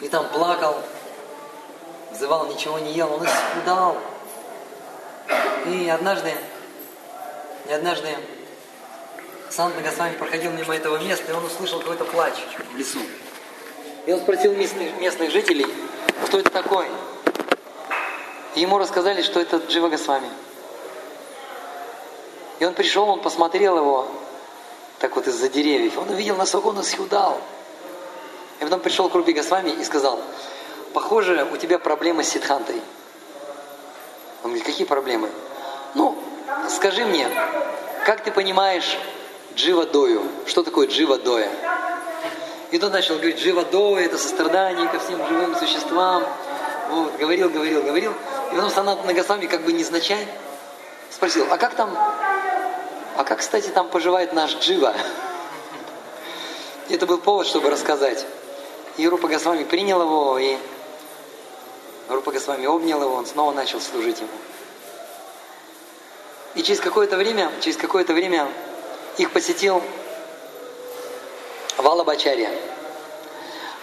И там плакал, взывал, ничего не ел, он исхудал. И однажды, и однажды Сант Госвами проходил мимо этого места, и он услышал какой-то плач в лесу. И он спросил местных, местных жителей, кто это такой. И ему рассказали, что это Джива Госвами. И он пришел, он посмотрел его, так вот из-за деревьев. Он увидел, насколько он исхудал. И потом пришел к Руби Госвами и сказал, похоже, у тебя проблемы с ситхантой. Он говорит, какие проблемы? Ну, скажи мне, как ты понимаешь джива дою? Что такое джива доя? И тот начал говорить, джива доя это сострадание ко всем живым существам. Вот, говорил, говорил, говорил. И потом Санат Нагасами как бы незначай спросил, а как там а как, кстати, там поживает наш Джива? Это был повод, чтобы рассказать. И Рупа Госвами принял его, и Рупа Госвами обнял его, он снова начал служить ему. И через какое-то время, через какое-то время их посетил Вала Бачарья.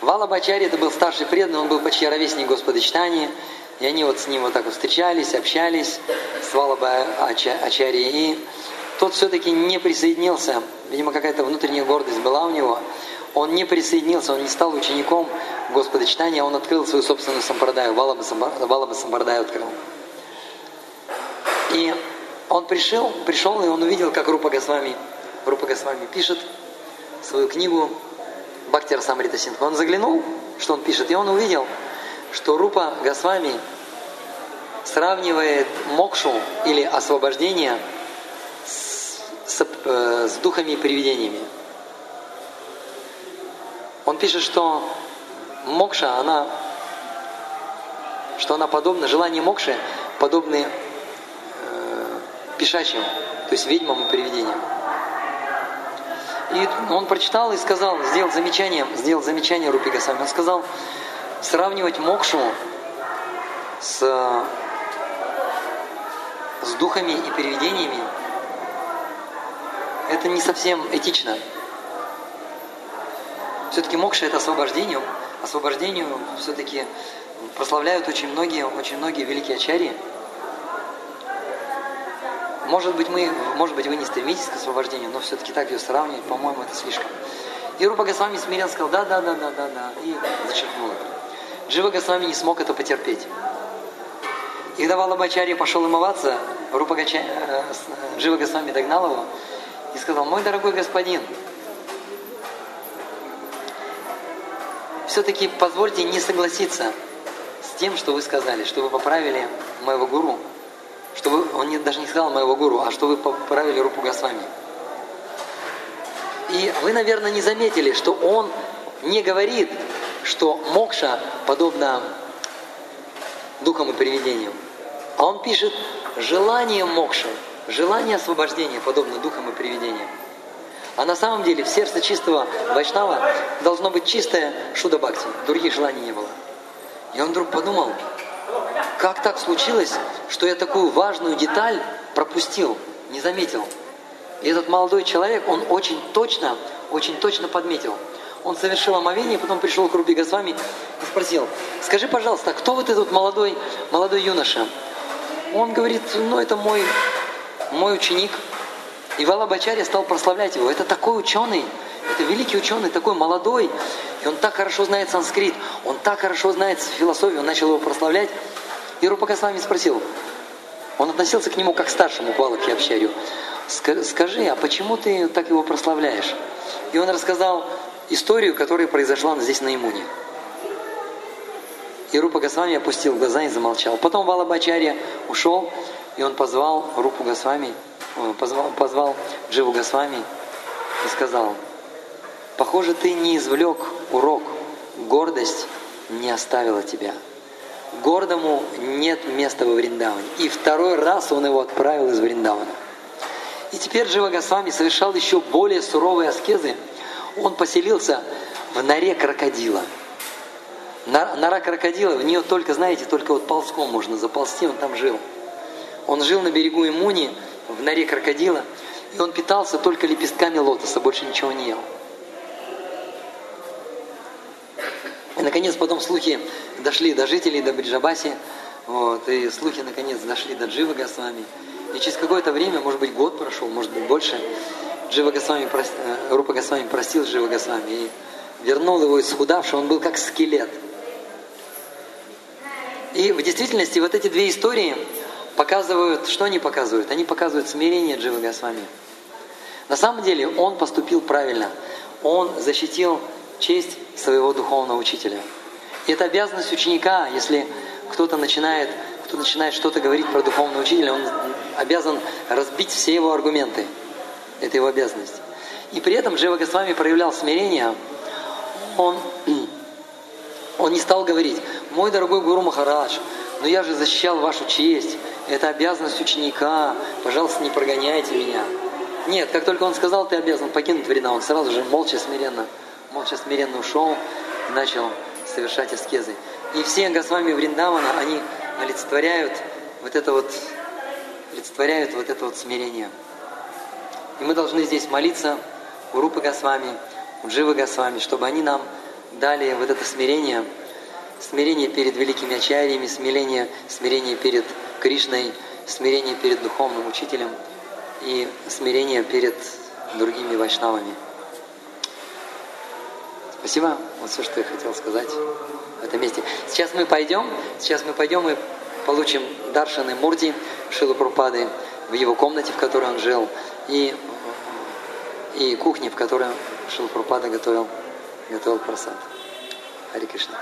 Вала Бачарья это был старший преданный, он был почти ровесник Господа Читания. И они вот с ним вот так вот встречались, общались с Вала Ачарьей. И тот все-таки не присоединился, видимо, какая-то внутренняя гордость была у него, он не присоединился, он не стал учеником Господа читания, он открыл свою собственную сампрадаю, Валаба Сампрадаю открыл. И он пришел, пришел, и он увидел, как Рупа Госвами, Рупа Госвами пишет свою книгу Бхактира Самрита Синха. Он заглянул, что он пишет, и он увидел, что Рупа Госвами сравнивает мокшу или освобождение – с, э, с духами и привидениями. Он пишет, что мокша, она, что она подобна, желание мокши подобны э, пешачьим, то есть ведьмам и привидениям. И он прочитал и сказал, сделал замечание, сделал замечание Рупи Госвами. Он сказал, сравнивать мокшу с, с духами и привидениями это не совсем этично. Все-таки мокша это освобождение. Освобождению все-таки прославляют очень многие, очень многие великие ачарьи. Может быть, мы, может быть, вы не стремитесь к освобождению, но все-таки так ее сравнивать, по-моему, это слишком. И Рупа Госвами смиренно сказал, да, да, да, да, да, да, и зачеркнул это. Джива Госвами не смог это потерпеть. И когда Валабачарья пошел умываться, Рупа Гача... Э, Джива Госвами догнал его и сказал, мой дорогой господин, все-таки позвольте не согласиться с тем, что вы сказали, что вы поправили моего гуру, что вы, он не, даже не сказал моего гуру, а что вы поправили Рупу Госвами. И вы, наверное, не заметили, что он не говорит, что мокша подобно духам и привидениям. А он пишет желание мокши – Желание освобождения подобно духам и привидениям. А на самом деле в сердце чистого вайшнава должно быть чистое шуда бхакти. Других желаний не было. И он вдруг подумал, как так случилось, что я такую важную деталь пропустил, не заметил. И этот молодой человек, он очень точно, очень точно подметил. Он совершил омовение, потом пришел к Руби Госвами и спросил, скажи, пожалуйста, кто вот этот молодой, молодой юноша? Он говорит, ну это мой мой ученик, и Валабачарья стал прославлять его. Это такой ученый, это великий ученый, такой молодой, и он так хорошо знает санскрит, он так хорошо знает философию, он начал его прославлять. И Рупа Госвами спросил, он относился к нему как к старшему Балаке Общарю. Скажи, а почему ты так его прославляешь? И он рассказал историю, которая произошла здесь на Имуне. И Рупа Госвами опустил глаза и замолчал. Потом Валабачарья ушел, и он позвал Рупу Госвами, позвал, позвал Дживу Госвами и сказал, похоже, ты не извлек урок, гордость не оставила тебя. Гордому нет места во Вриндаване. И второй раз он его отправил из Вриндавана. И теперь Джива Госвами совершал еще более суровые аскезы. Он поселился в норе крокодила. Нора крокодила, в нее только, знаете, только вот ползком можно заползти, он там жил. Он жил на берегу Имуни, в норе крокодила, и он питался только лепестками лотоса, больше ничего не ел. наконец, потом слухи дошли до жителей, до Бриджабаси, вот, и слухи, наконец, дошли до Дживы Госвами. И через какое-то время, может быть, год прошел, может быть, больше, Джива Госвами, э, Рупа Госвами простил Джива Госвами и вернул его исхудавший, он был как скелет. И в действительности вот эти две истории показывают, что они показывают? Они показывают смирение Джива Госвами. На самом деле он поступил правильно. Он защитил честь своего духовного учителя. И это обязанность ученика, если кто-то начинает, кто начинает что-то говорить про духовного учителя, он обязан разбить все его аргументы. Это его обязанность. И при этом Джива Госвами проявлял смирение. Он, он не стал говорить, мой дорогой Гуру Махарадж, но я же защищал вашу честь, это обязанность ученика, пожалуйста, не прогоняйте меня. Нет, как только он сказал, ты обязан покинуть вреда, он сразу же молча, смиренно, молча, смиренно ушел и начал совершать аскезы. И все Госвами Вриндавана, они олицетворяют вот это вот, олицетворяют вот это вот смирение. И мы должны здесь молиться у Рупы Госвами, у Дживы Госвами, чтобы они нам дали вот это смирение, смирение перед великими ачарьями, смирение, смирение перед Кришной, смирение перед духовным учителем и смирение перед другими вайшнавами. Спасибо. Вот все, что я хотел сказать в этом месте. Сейчас мы пойдем, сейчас мы пойдем и получим Даршаны Мурти Шилу Прупады в его комнате, в которой он жил, и, и кухне, в которой Шилу Прупада готовил, готовил просад. Хари Кришна.